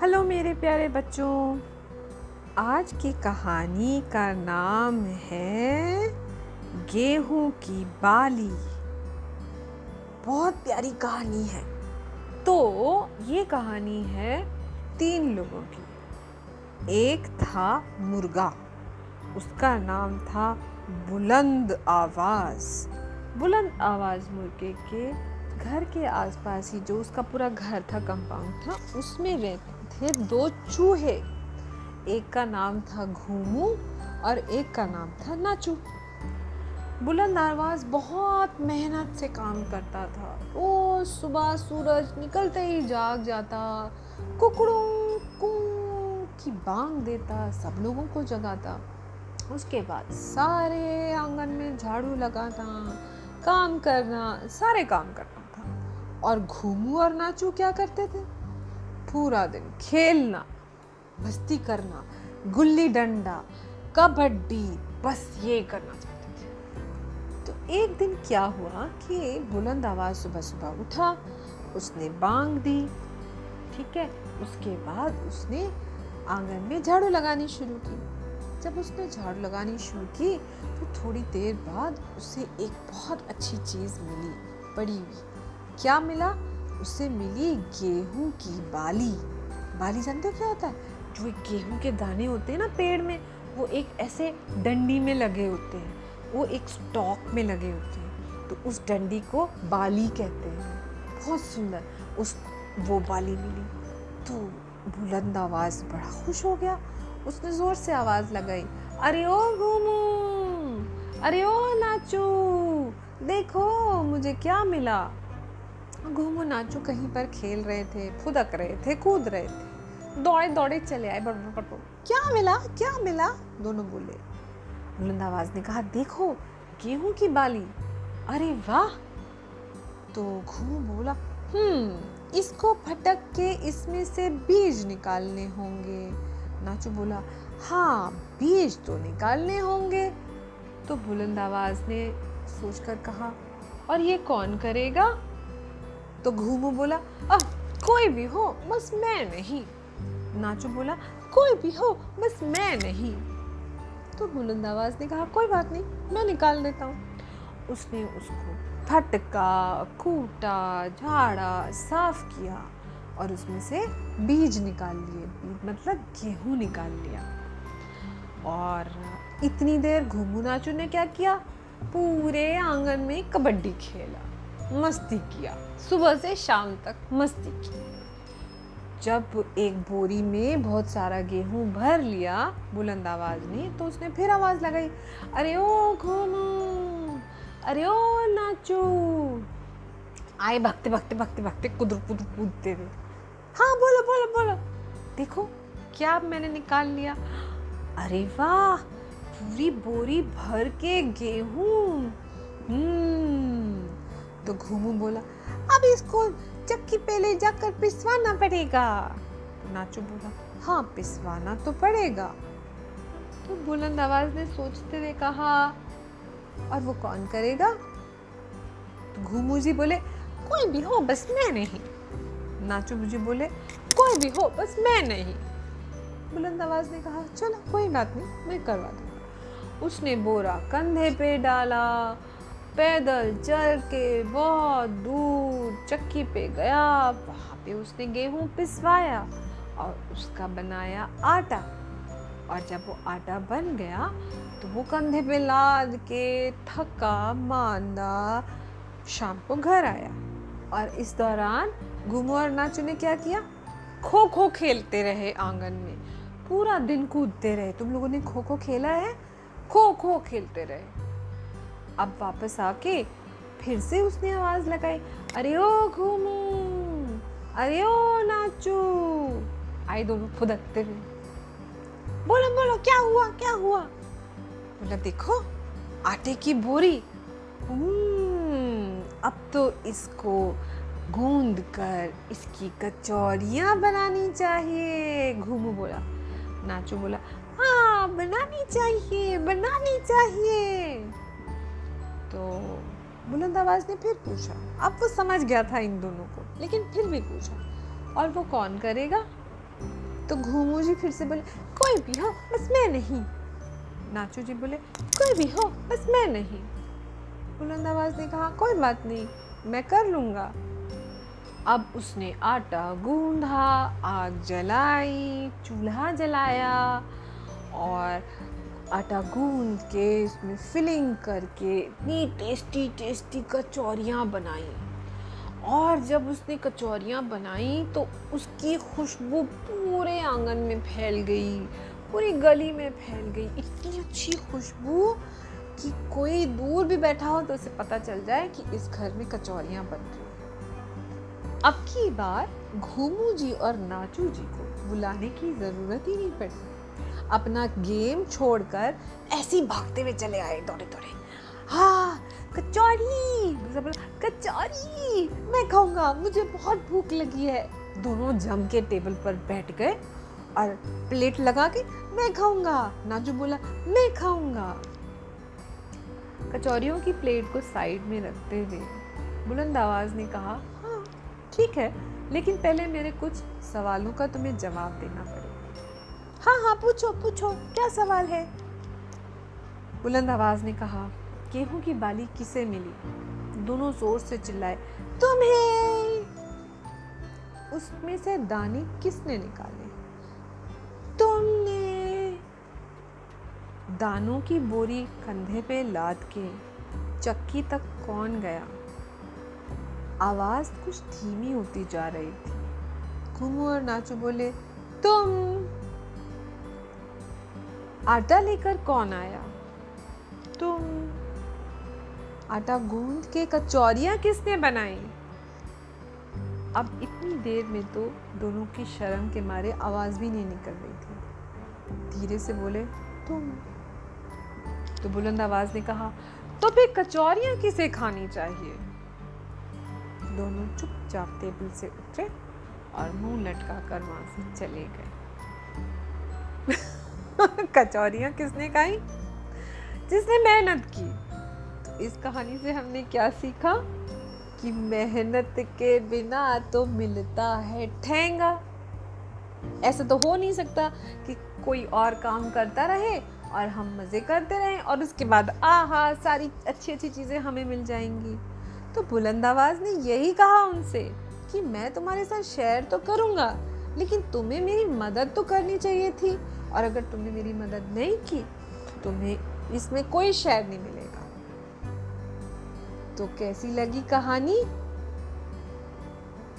Hello मेरे प्यारे बच्चों। आज की कहानी का नाम है गेहूँ की बाली। बहुत प्यारी कहानी है। तो ये कहानी है तीन लोगों की। एक था मुर्गा, उसका नाम था बुलंद आवाज़। बुलंद आवाज़ मुर्गे के घर के आसपास ही जो उसका पूरा घर था कंपाउंड था, उसमें रहते थे दो चूहे। एक का नाम था घूमू और एक का नाम था नाचू। बुलंद आवाज़ बहुत मेहनत से काम करता था। ओ सुबह सूरज निकलते ही जाग जाता। कुकड़ों की बांग देता, सब लोगों को जगाता। उसके बाद सारे आँगन में झाड़ू लगाना, काम करना, सारे काम करना था। और घूमू और नाचू क्या करते थे? पूरा दिन खेलना, मस्ती करना, गुल्ली डंडा, कबड्डी, बस ये करना चाहते थे। तो एक दिन क्या हुआ कि बुलंद आवाज़ सुबह सुबह उठा, उसने बांग दी, ठीक है? उसके बाद उसने आँगन में झाड़ू लगानी शुरू की। जब उसने झाड़ू लगानी शुरू की तो थोड़ी देर बाद उसे एक बहुत अच्छी चीज़ मिली, पड़ी हुई। क्या मिला? उसे मिली गेहूँ की बाली। बाली जानते हो क्या होता है? जो गेहूँ के दाने होते हैं ना पेड़ में, वो एक ऐसे डंडी में लगे होते हैं। वो एक स्टॉक में लगे होते हैं। तो उस डंडी को बाली कहते हैं। बहुत सुंदर। उस, वो बाली मिली। तो बुलंद आवाज़, बड़ा खुश हो गया। उसने ज़ोर से आवाज़ लगाई, अरे ओ घूमू अरे ओ नाचू! देखो, मुझे क्या मिला? घूमो, नाचो, कहीं पर खेल रहे थे, फुदक रहे थे, कूद रहे थे। दौड़े दौड़े चले आए बड़ बड़ बड़ क्या मिला? क्या मिला? दोनों बोले बुलंद आवाज़ ने कहा, देखो, गेहूँ की बाली। अरे वाह! तो घूम बोला हम्म इसको फटक के इसमें से बीज निकालने होंगे। नाचू बोला हाँ बीज तो निकालने होंगे। तो बुलंद आवाज़ ने सोचकर कहा, और ये कौन करेगा? तो घूमू बोला आ, कोई भी हो बस मैं नहीं। नाचू बोला कोई भी हो बस मैं नहीं। तो बुलंद आवाज़ ने कहा कोई बात नहीं मैं निकाल देता हूँ। उसने उसको फटका कूटा झाड़ा साफ़ किया और उसमें से बीज निकाल लिए मतलब गेहूँ निकाल लिया। और इतनी देर घूमू नाचू ने क्या किया? पूरे आँगन में कबड्डी खेला। मस्ती किया। सुबह से शाम तक मस्ती की। जब एक बोरी में बहुत सारा गेहूँ भर लिया बुलंद आवाज़ ने तो उसने फिर आवाज़ लगाई अरे ओ घूमो अरे ओ नाचो। आए भगते भगते भगते भगते कुदर कुदर कूदते हुए। हाँ बोलो बोलो बोलो। देखो क्या मैंने निकाल लिया? अरे वाह पूरी बोरी भर के गेहूँ। हम्म तो घूमू बोला, अब इसको चक्की पे ले जाकर पिसवाना पड़ेगा. तो नाचू बोला हाँ पिसवाना तो पड़ेगा. तो बुलंद आवाज़ ने सोचते हुए कहा, और वो कौन करेगा? तो घूमू जी बोले, कोई भी हो, बस मैं नहीं. नाचू मुझे बोले, कोई भी हो, बस मैं नहीं. बुलंद आवाज़ ने कहा, चलो, कोई बात नहीं, मैं करवा दूँगा. उसने बोरा कंधे पे डाला पैदल चल के बहुत दूर चक्की पे गया। वहाँ पे उसने गेहूँ पिसवाया और उसका बनाया आटा। और जब वो आटा बन गया तो वो कंधे पे लाद के थका मांदा शाम को घर आया। और इस दौरान घुमो और नाचू ने क्या किया? खो खो खेलते रहे आँगन में। पूरा दिन कूदते रहे। तुम लोगों ने खो खो खेला है? खो खो खेलते रहे। अब वापस आके फिर से उसने आवाज़ लगाई अरे ओ घूमू अरे ओ नाचू। आए दोनों फुदकते हुए। बोलो बोलो क्या हुआ क्या हुआ? बोला देखो आटे की बोरी। हम्म, अब तो इसको गूंद कर इसकी कचौरियाँ बनानी चाहिए। घूमू बोला नाचू बोला हाँ बनानी चाहिए बनानी चाहिए। तो बुलंद आवाज़ ने फिर पूछा। अब वो समझ गया था इन दोनों को, लेकिन फिर भी पूछा, और वो कौन करेगा? तो घूमू जी फिर से बोले, कोई भी हो, बस मैं नहीं। नाचू जी बोले, कोई भी हो, बस मैं नहीं। बुलंद आवाज़ ने कहा, कोई बात नहीं, मैं कर लूँगा। अब उसने आटा गूंधा, आग जलाई, चूल्हा जलाया और आटा गूंद के, उसमें फिलिंग करके इतनी टेस्टी टेस्टी कचौरियाँ बनाई। और जब उसने कचौरियाँ बनाई तो उसकी खुशबू पूरे आँगन में फैल गई, पूरी गली में फैल गई। इतनी अच्छी खुशबू कि कोई दूर भी बैठा हो तो उसे पता चल जाए कि इस घर में कचौरियाँ बन रही अब की बार घूमू जी और नाचू जी को बुलाने की ज़रूरत ही नहीं पड़ी। अपना गेम छोड़कर ऐसे ही भागते हुए चले आए दौड़े दौड़े। हाँ कचौरी कचौरी, मैं खाऊँगा, मुझे बहुत भूख लगी है। दोनों जम के टेबल पर बैठ गए और प्लेट लगा के मैं खाऊँगा, नाजू बोला, मैं खाऊँगा। कचौरियों की प्लेट को साइड में रखते हुए बुलंद आवाज़ ने कहा हाँ ठीक है, लेकिन पहले मेरे कुछ सवालों का तुम्हें जवाब देना पड़ेगा। हाँ हाँ पूछो पूछो, क्या सवाल है? बुलंद आवाज़ ने कहा, गेहूँ की बाली किसे मिली? दोनों ज़ोर से चिल्लाए, तुम्हें! उसमें से दाने किसने निकाले? तुमने! दानों की बोरी कंधे पे लाद के चक्की तक कौन गया? आवाज़ कुछ धीमी होती जा रही थी। घूमू और नाचू बोले, तुम आटा लेकर कौन आया? तुम। आटा गूंद के कचौरियाँ किसने बनाई? अब इतनी देर में तो दोनों की शर्म के मारे आवाज़ भी नहीं निकल रही थी। धीरे से बोले, तुम। तो बुलंद आवाज़ ने कहा तो फिर कचौरियाँ किसे खानी चाहिए? दोनों चुपचाप टेबल से उतरे और मुँह लटका कर वहाँ से चले गए। कचौरियाँ किसने खाई? जिसने मेहनत की। तो इस कहानी से हमने क्या सीखा? कि मेहनत के बिना तो मिलता है ठेंगा। ऐसा तो हो नहीं सकता कि कोई और काम करता रहे और हम मज़े करते रहें और उसके बाद, आहा, सारी अच्छी अच्छी चीज़ें हमें मिल जाएँगी। तो बुलंद आवाज़ ने यही कहा उनसे कि मैं तुम्हारे साथ शेयर तो करूँगा, लेकिन तुम्हें मेरी मदद तो करनी चाहिए थी। और अगर तुमने मेरी मदद नहीं की तो तुम्हें इसमें कोई शेयर नहीं मिलेगा। तो कैसी लगी कहानी?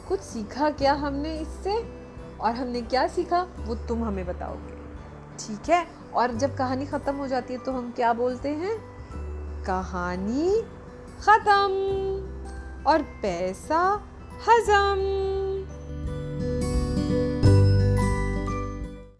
कुछ सीखा क्या हमने इससे? और हमने क्या सीखा, वो तुम हमें बताओगे। ठीक है? और जब कहानी ख़त्म हो जाती है तो हम क्या बोलते हैं? कहानी ख़त्म। और पैसा हजम।